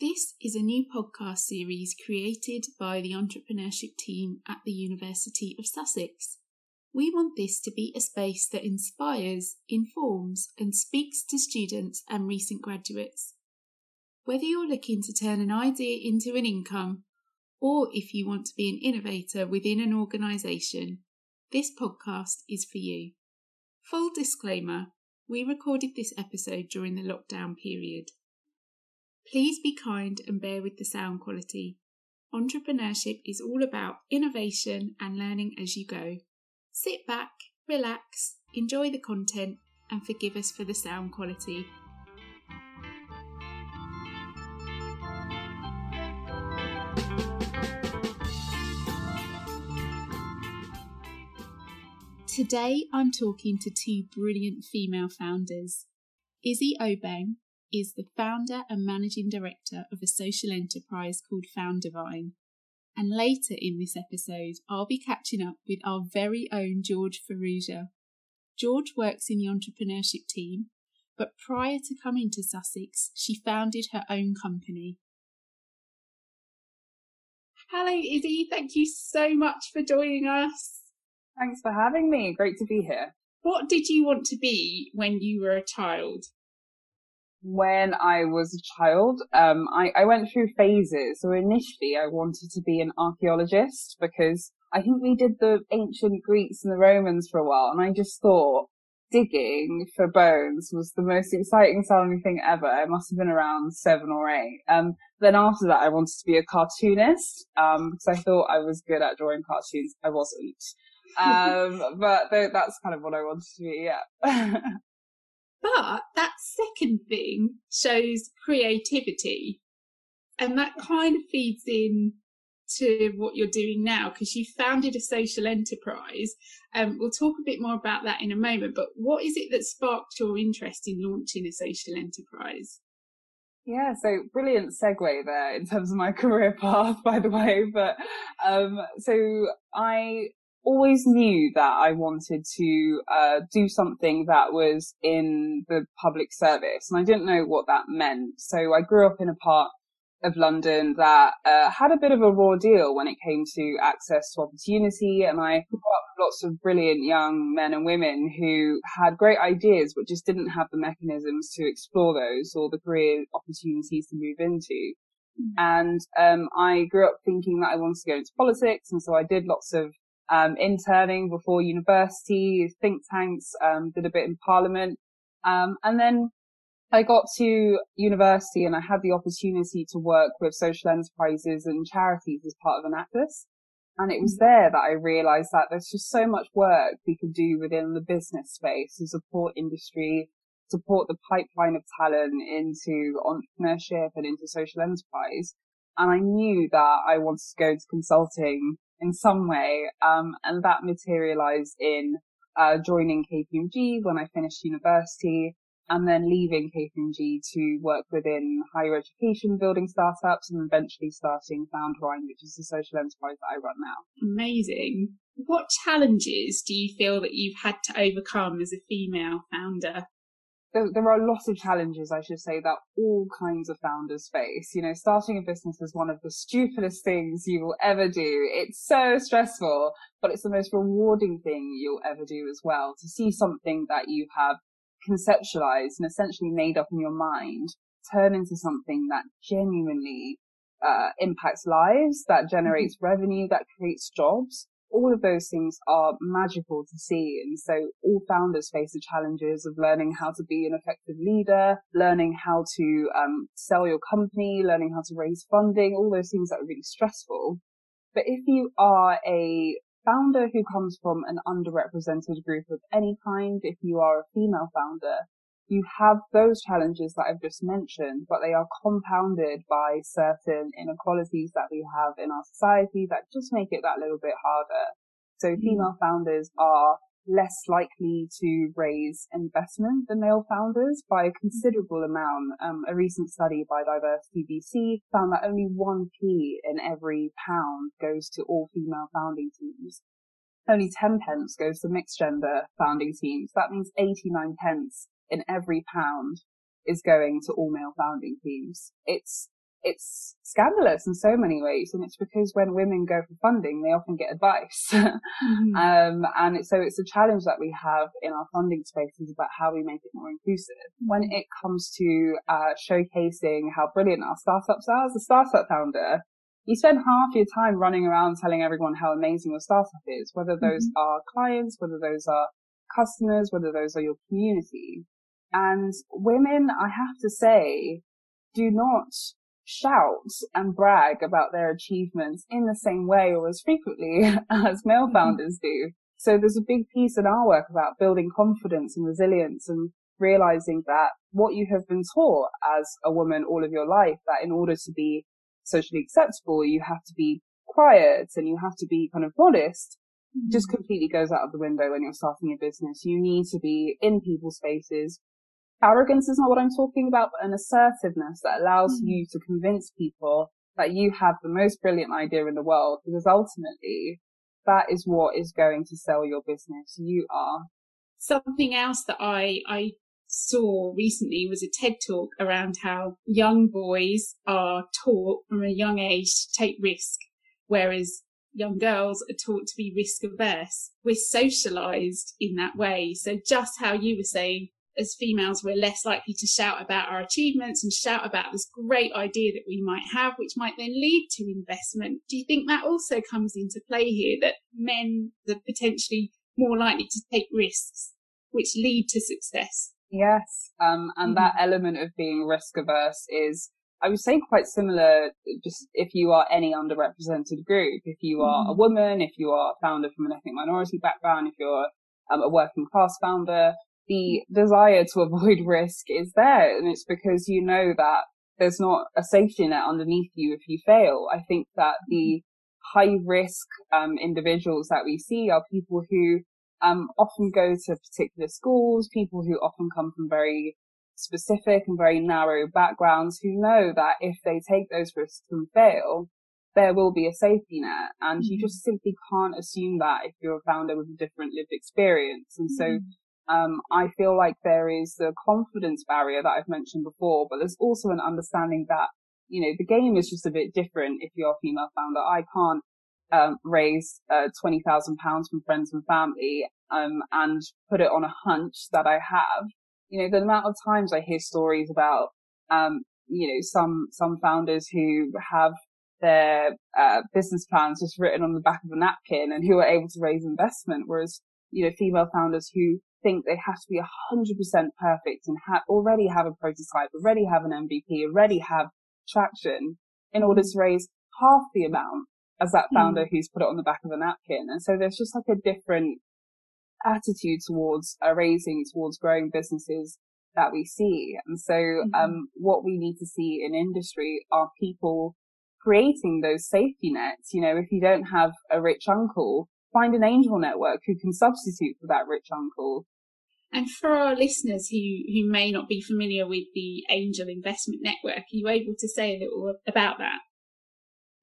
This is a new podcast series created by the entrepreneurship team at the University of Sussex. We want this to be a space that inspires, informs, and speaks to students and recent graduates. Whether you're looking to turn an idea into an income, or if you want to be an innovator within an organisation, this podcast is for you. Full disclaimer we recorded this episode during the lockdown period. Please be kind and bear with the sound quality. Entrepreneurship is all about innovation and learning as you go. Sit back, relax, enjoy the content, and forgive us for the sound quality. Today I'm talking to two brilliant female founders. Izzy Obeng is the founder and managing director of a social enterprise called Foundervine. And later in this episode, I'll be catching up with our very own George Farrugia. George works in the entrepreneurship team, but prior to coming to Sussex, she founded her own company. Hello, Izzy. Thank you so much for joining us. Thanks for having me. Great to be here. What did you want to be when you were a child? When I was a child, um, I, I went through phases. So initially I wanted to be an archaeologist because I think we did the ancient Greeks and the Romans for a while and I just thought digging for bones was the most exciting sounding thing ever. I must have been around seven or eight. Um, then after that I wanted to be a cartoonist, um, because I thought I was good at drawing cartoons. I wasn't. Um, but th- that's kind of what I wanted to be, yeah. But that second thing shows creativity. And that kind of feeds in to what you're doing now because you founded a social enterprise. Um, we'll talk a bit more about that in a moment. But what is it that sparked your interest in launching a social enterprise? Yeah, so brilliant segue there in terms of my career path, by the way. But um, so I always knew that I wanted to uh, do something that was in the public service, and I didn't know what that meant. So I grew up in a part of London that uh, had a bit of a raw deal when it came to access to opportunity, and I grew up with lots of brilliant young men and women who had great ideas but just didn't have the mechanisms to explore those or the career opportunities to move into. Mm. And um, I grew up thinking that I wanted to go into politics, and so I did lots of um, interning before university, think tanks, um, did a bit in parliament. Um, and then I got to university and I had the opportunity to work with social enterprises and charities as part of Enactus. And it was mm. there that I realized that there's just so much work we can do within the business space to support industry, support the pipeline of talent into entrepreneurship and into social enterprise. And I knew that I wanted to go into consulting in some way. Um, and that materialized in uh, joining KPMG when I finished university and then leaving KPMG to work within higher education, building startups and eventually starting Foundervine, which is the social enterprise that I run now. Amazing. What challenges do you feel that you've had to overcome as a female founder? There, there are a lot of challenges, I should say, that all kinds of founders face. You know, starting a business is one of the stupidest things you will ever do. It's so stressful, but it's the most rewarding thing you'll ever do as well. To see something that you have conceptualized and essentially made up in your mind turn into something that genuinely uh, impacts lives, that generates mm-hmm. revenue, that creates jobs all of those things are magical to see. And so all founders face the challenges of learning how to be an effective leader, learning how to um, sell your company, learning how to raise funding, all those things that are really stressful. But if you are a founder who comes from an underrepresented group of any kind, if you are a female founder, you have those challenges that I've just mentioned, but they are compounded by certain inequalities that we have in our society that just make it that little bit harder. So mm. female founders are less likely to raise investment than male founders by a considerable amount. Um, a recent study by Diversity VC found that only 1p in every pound goes to all female founding teams. Only 10 pence goes to mixed gender founding teams. That means 89 pence in every pound is going to all male founding teams. It's it's scandalous in so many ways. And it's because when women go for funding, they often get advice. mm-hmm. um, and it's, so it's a challenge that we have in our funding spaces about how we make it more inclusive. When it comes to, uh, showcasing how brilliant our startups are as a startup founder, you spend half your time running around telling everyone how amazing your startup is, whether those mm-hmm. are clients, whether those are customers, whether those are your community. And women, I have to say, do not shout and brag about their achievements in the same way or as frequently as male mm-hmm. founders do. So there's a big piece in our work about building confidence and resilience and realizing that what you have been taught as a woman all of your life, that in order to be socially acceptable, you have to be quiet and you have to be kind of modest, mm-hmm. just completely goes out of the window when you're starting a business. You need to be in people's spaces arrogance is not what I'm talking about, but an assertiveness that allows mm-hmm. you to convince people that you have the most brilliant idea in the world because ultimately that is what is going to sell your business. You are. Something else that I, I saw recently was a TED talk around how young boys are taught from a young age to take risk, whereas young girls are taught to be risk averse. We're socialized in that way. So just how you were saying, as females, we're less likely to shout about our achievements and shout about this great idea that we might have, which might then lead to investment. Do you think that also comes into play here that men are potentially more likely to take risks, which lead to success? Yes. Um, and mm-hmm. that element of being risk averse is, I would say quite similar just if you are any underrepresented group, if you are mm-hmm. a woman, if you are a founder from an ethnic minority background, if you're um, a working class founder, the desire to avoid risk is there. And it's because you know that there's not a safety net underneath you if you fail. I think that the high risk um, individuals that we see are people who um, often go to particular schools, people who often come from very specific and very narrow backgrounds who know that if they take those risks and fail, there will be a safety net. And mm-hmm. you just simply can't assume that if you're a founder with a different lived experience. And so mm-hmm. Um, I feel like there is the confidence barrier that I've mentioned before, but there's also an understanding that, you know, the game is just a bit different if you're a female founder. I can't, um, raise, uh, 20,000 pounds from friends and family, um, and put it on a hunch that I have. You know, the amount of times I hear stories about, um, you know, some, some founders who have their, uh, business plans just written on the back of a napkin and who are able to raise investment, whereas, you know, female founders who think they have to be 100% perfect and ha- already have a prototype, already have an MVP, already have traction in order to raise half the amount as that founder mm. who's put it on the back of a napkin. And so there's just like a different attitude towards uh, raising, towards growing businesses that we see. And so, mm-hmm. um, what we need to see in industry are people creating those safety nets. You know, if you don't have a rich uncle, find an angel network who can substitute for that rich uncle. And for our listeners who, who may not be familiar with the Angel Investment Network, are you able to say a little about that?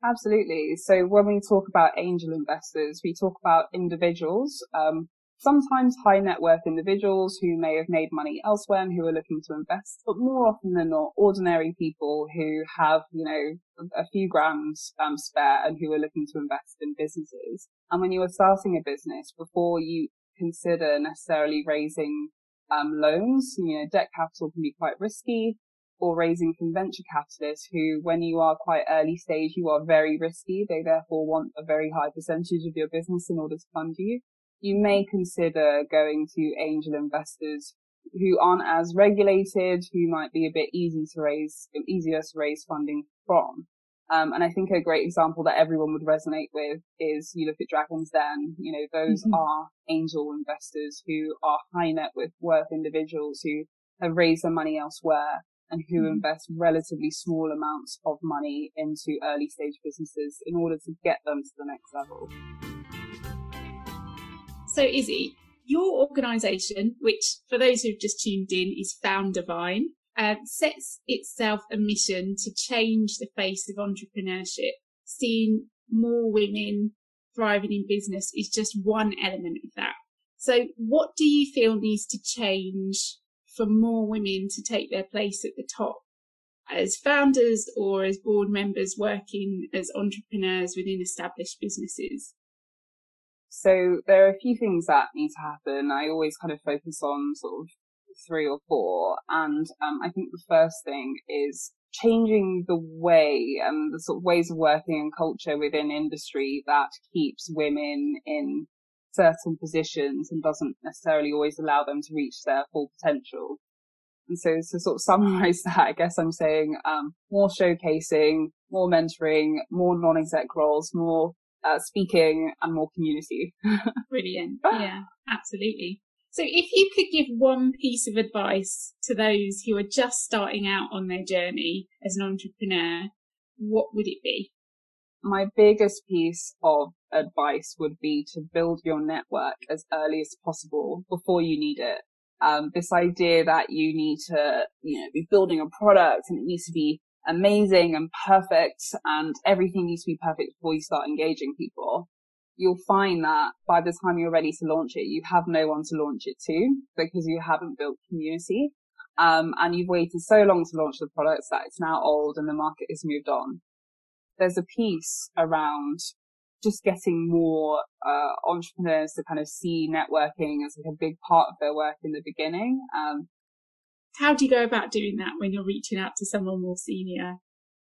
Absolutely. So when we talk about angel investors, we talk about individuals, um, sometimes high net worth individuals who may have made money elsewhere and who are looking to invest, but more often than not, ordinary people who have, you know, a few grams um, spare and who are looking to invest in businesses. And when you are starting a business, before you consider necessarily raising um, loans, you know, debt capital can be quite risky or raising from venture capitalists who, when you are quite early stage, you are very risky. They therefore want a very high percentage of your business in order to fund you you may consider going to angel investors who aren't as regulated, who might be a bit easy to raise, easier to raise funding from. Um, and I think a great example that everyone would resonate with is you look at Dragon's Den, you know, those mm-hmm. are angel investors who are high net worth individuals who have raised their money elsewhere and who mm-hmm. invest relatively small amounts of money into early stage businesses in order to get them to the next level. So, Izzy, your organisation, which for those who've just tuned in is Foundervine, uh, sets itself a mission to change the face of entrepreneurship. Seeing more women thriving in business is just one element of that. So, what do you feel needs to change for more women to take their place at the top? as founders or as board members working as entrepreneurs within established businesses? So there are a few things that need to happen. I always kind of focus on sort of three or four. And um, I think the first thing is changing the way and the sort of ways of working and culture within industry that keeps women in certain positions and doesn't necessarily always allow them to reach their full potential. And so to sort of summarize that, I guess I'm saying, um, more showcasing, more mentoring, more non-exec roles, more uh, speaking and more community. Brilliant. Yeah, absolutely. So if you could give one piece of advice to those who are just starting out on their journey as an entrepreneur, what would it be? My biggest piece of advice would be to build your network as early as possible before you need it. Um, this idea that you need to, you know, be building a product and it needs to be amazing and perfect and everything needs to be perfect before you start engaging people you'll find that by the time you're ready to launch it, you have no one to launch it to because you haven't built community. Um, and you've waited so long to launch the products that it's now old and the market has moved on. There's a piece around just getting more uh, entrepreneurs to kind of see networking as like a big part of their work in the beginning. Um, How do you go about doing that when you're reaching out to someone more senior?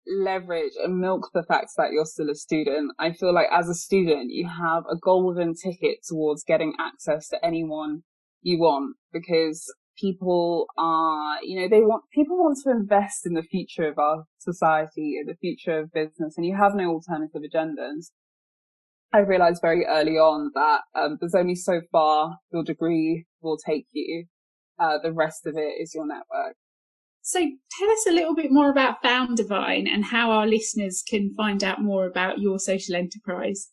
leverage and milk the fact that you're still a student. I feel like as a student, you have a golden ticket towards getting access to anyone you want because people are, you know, they want, people want to invest in the future of our society, in the future of business, and you have no alternative agendas. I realized very early on that um, there's only so far your degree will take you. Uh, the rest of it is your network. So tell us a little bit more about Foundervine and how our listeners can find out more about your social enterprise.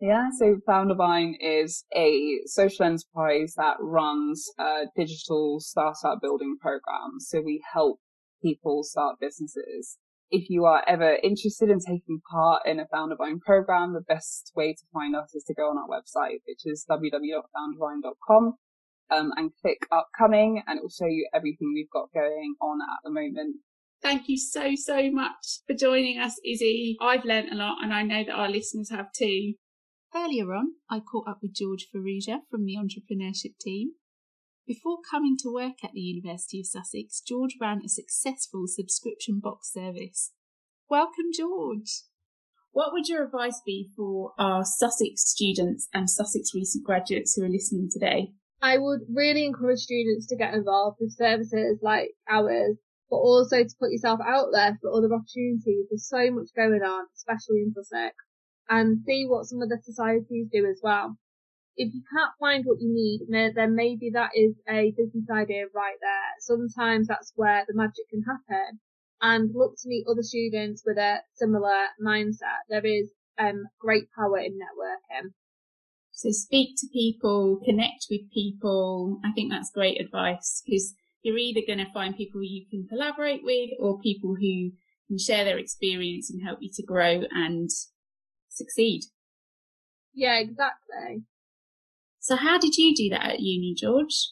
Yeah, so Foundervine is a social enterprise that runs a digital startup building program. So we help people start businesses. If you are ever interested in taking part in a Foundervine program, the best way to find us is to go on our website, which is www.foundervine.com um, and click upcoming and it will show you everything we've got going on at the moment. Thank you so, so much for joining us, Izzy. I've learnt a lot and I know that our listeners have too. Earlier on, I caught up with George Farrugia from the entrepreneurship team. Before coming to work at the University of Sussex, George ran a successful subscription box service. Welcome, George. What would your advice be for our Sussex students and Sussex recent graduates who are listening today? I would really encourage students to get involved with services like ours, but also to put yourself out there for other opportunities. There's so much going on, especially in Sussex, and see what some of the societies do as well. If you can't find what you need, then maybe that is a business idea right there. Sometimes that's where the magic can happen. And look to meet other students with a similar mindset. There is um, great power in networking. So speak to people, connect with people. I think that's great advice because you're either going to find people you can collaborate with or people who can share their experience and help you to grow and succeed. Yeah, exactly. So how did you do that at uni, George?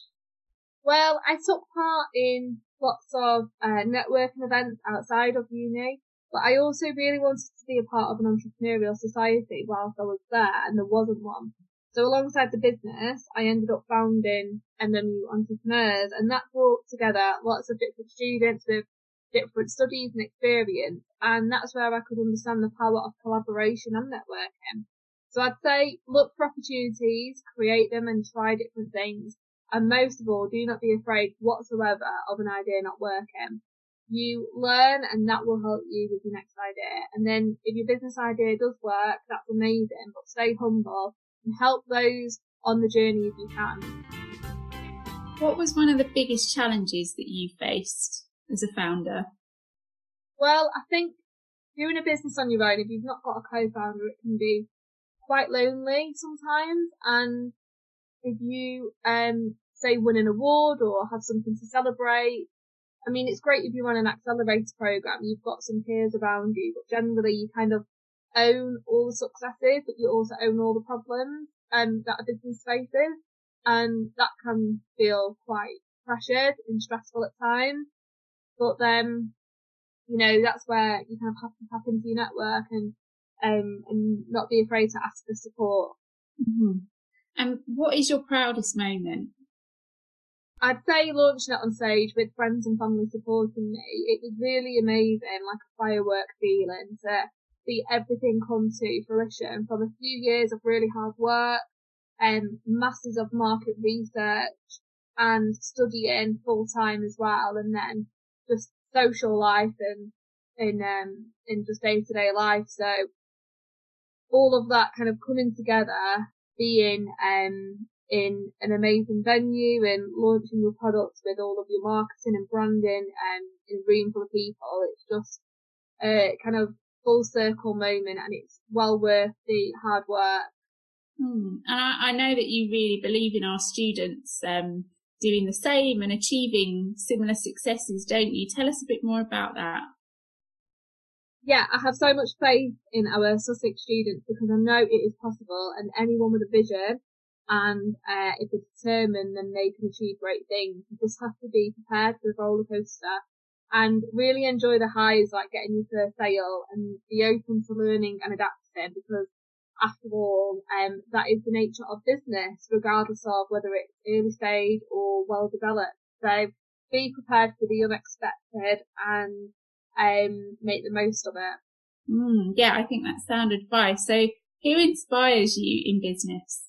Well, I took part in lots of uh, networking events outside of uni, but I also really wanted to be a part of an entrepreneurial society whilst I was there, and there wasn't one. So alongside the business, I ended up founding MMU Entrepreneurs and that brought together lots of different students with different studies and experience. And that's where I could understand the power of collaboration and networking. So I'd say look for opportunities, create them and try different things. And most of all, do not be afraid whatsoever of an idea not working. You learn and that will help you with your next idea. And then if your business idea does work, that's amazing, but stay humble and help those on the journey if you can. What was one of the biggest challenges that you faced as a founder? Well, I think doing a business on your own, if you've not got a co-founder, it can be quite lonely sometimes. And if you, um, say win an award or have something to celebrate, I mean, it's great if you run an accelerator program, you've got some peers around you, but generally you kind of own all the successes, but you also own all the problems um, that a business faces. And that can feel quite pressured and stressful at times. But then you know, that's where you kind of have to tap into your network and, um, and not be afraid to ask for support. Mm-hmm. And what is your proudest moment? I'd say launching it on stage with friends and family supporting me, it was really amazing, like a firework feeling to see everything come to fruition from a few years of really hard work and masses of market research and studying full time as well and then just social life and in um in just day to day life. So all of that kind of coming together, being um in an amazing venue and launching your products with all of your marketing and branding and in a room full of people. It's just a kind of full circle moment and it's well worth the hard work. Hmm. And I, I, know that you really believe in our students um, doing the same and achieving similar successes, don't you? Tell us a bit more about that. Yeah, I have so much faith in our Sussex students because I know it is possible and anyone with a vision and uh, if they're determined then they can achieve great things. You just have to be prepared for the roller coaster and really enjoy the highs like getting your first sale and be open to learning and adapting because after all, um, that is the nature of business, regardless of whether it's early stage or well developed. So be prepared for the unexpected and um, make the most of it. Mm, yeah, I think that's sound advice. So who inspires you in business?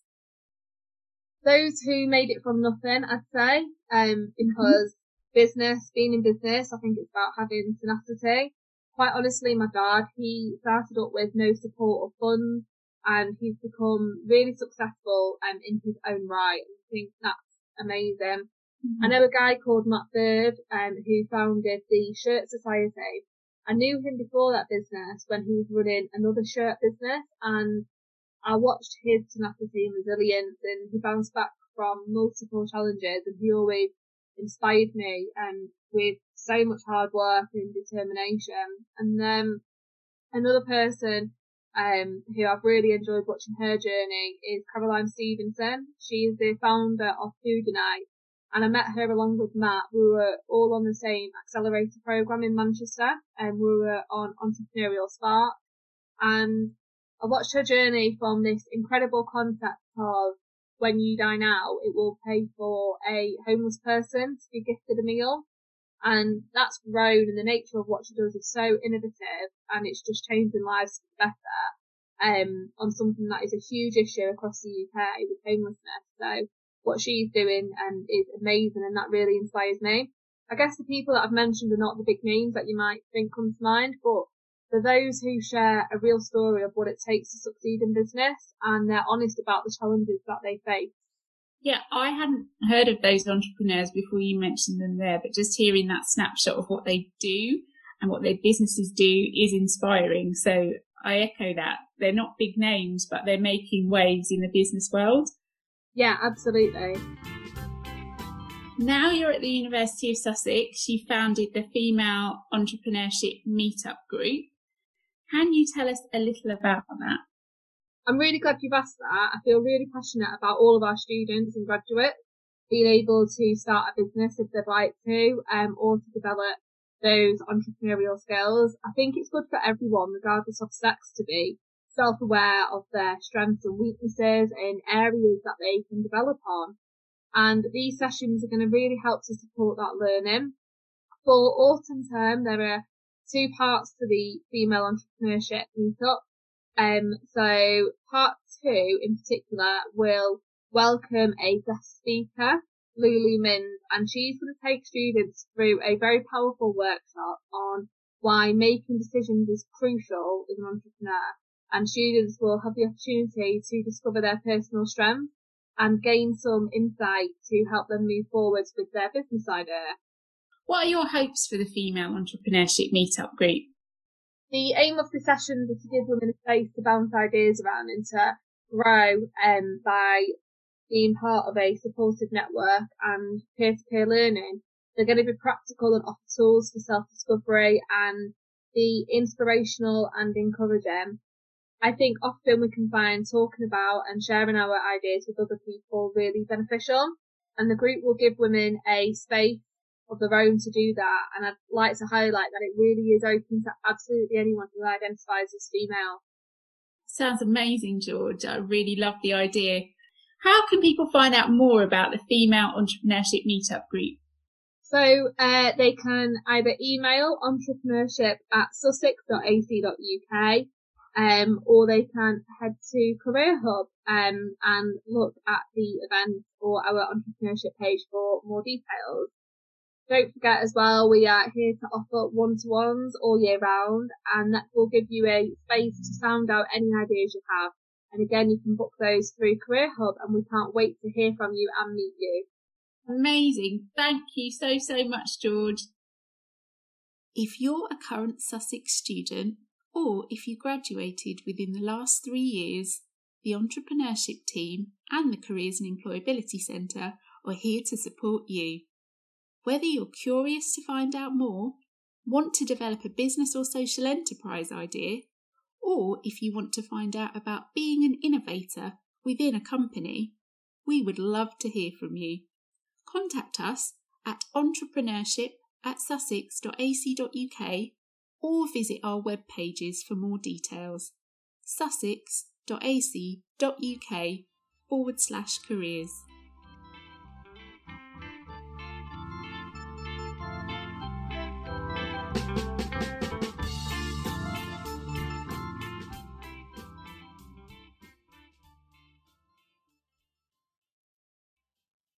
Those who made it from nothing, I'd say, um, because mm-hmm. Business, being in business, I think it's about having tenacity. Quite honestly, my dad, he started up with no support or funds and he's become really successful um, in his own right. I think that's amazing. Mm-hmm. I know a guy called Matt Bird um, who founded the Shirt Society. I knew him before that business when he was running another shirt business and I watched his tenacity and resilience and he bounced back from multiple challenges and he always inspired me um, with so much hard work and determination. And then another person um, who I've really enjoyed watching her journey is Caroline Stevenson. She is the founder of Food Unite, and I met her along with Matt. We were all on the same accelerator program in Manchester, and we were on Entrepreneurial Spark. And I watched her journey from this incredible concept of when you dine out, it will pay for a homeless person to be gifted a meal and that's grown and the nature of what she does is so innovative and it's just changing lives for the better um, on something that is a huge issue across the UK with homelessness. So what she's doing um, is amazing and that really inspires me. I guess the people that I've mentioned are not the big names that you might think come to mind, but for those who share a real story of what it takes to succeed in business and they're honest about the challenges that they face. Yeah, I hadn't heard of those entrepreneurs before you mentioned them there, but just hearing that snapshot of what they do and what their businesses do is inspiring. So I echo that. They're not big names, but they're making waves in the business world. Yeah, absolutely. Now you're at the University of Sussex, you founded the Female Entrepreneurship Meetup Group. Can you tell us a little about that? I'm really glad you've asked that. I feel really passionate about all of our students and graduates being able to start a business if they'd like to, um, or to develop those entrepreneurial skills. I think it's good for everyone, regardless of sex, to be self-aware of their strengths and weaknesses in areas that they can develop on. And these sessions are going to really help to support that learning. For autumn term, there are two parts to the female entrepreneurship meetup. Um, so part two in particular will welcome a guest speaker, Lulu Minns, and she's going to take students through a very powerful workshop on why making decisions is crucial as an entrepreneur. And students will have the opportunity to discover their personal strengths and gain some insight to help them move forwards with their business idea. What are your hopes for the female entrepreneurship meetup group? the aim of the session is to give women a space to bounce ideas around and to grow um, by being part of a supportive network and peer-to-peer learning. They're going to be practical and offer tools for self-discovery and be inspirational and encouraging. I think often we can find talking about and sharing our ideas with other people really beneficial and the group will give women a space of their own to do that. And I'd like to highlight that it really is open to absolutely anyone who identifies as female. Sounds amazing, George. I really love the idea. How can people find out more about the Female Entrepreneurship Meetup Group? So uh, they can either email entrepreneurship at sussex.ac.uk um, or they can head to Career Hub um, and look at the event or our entrepreneurship page for more details. Don't forget as well, we are here to offer one-to-ones all year round and that will give you a space to sound out any ideas you have. And again, you can book those through Career Hub and we can't wait to hear from you and meet you. Amazing. Thank you so, so much, George. If you're a current Sussex student or if you graduated within the last three years, the entrepreneurship team and the Careers and Employability Centre are here to support you. Whether you're curious to find out more, want to develop a business or social enterprise idea, or if you want to find out about being an innovator within a company, we would love to hear from you. Contact us at entrepreneurship at sussex.ac.uk or visit our web pages for more details sussex.ac.uk forward slash careers.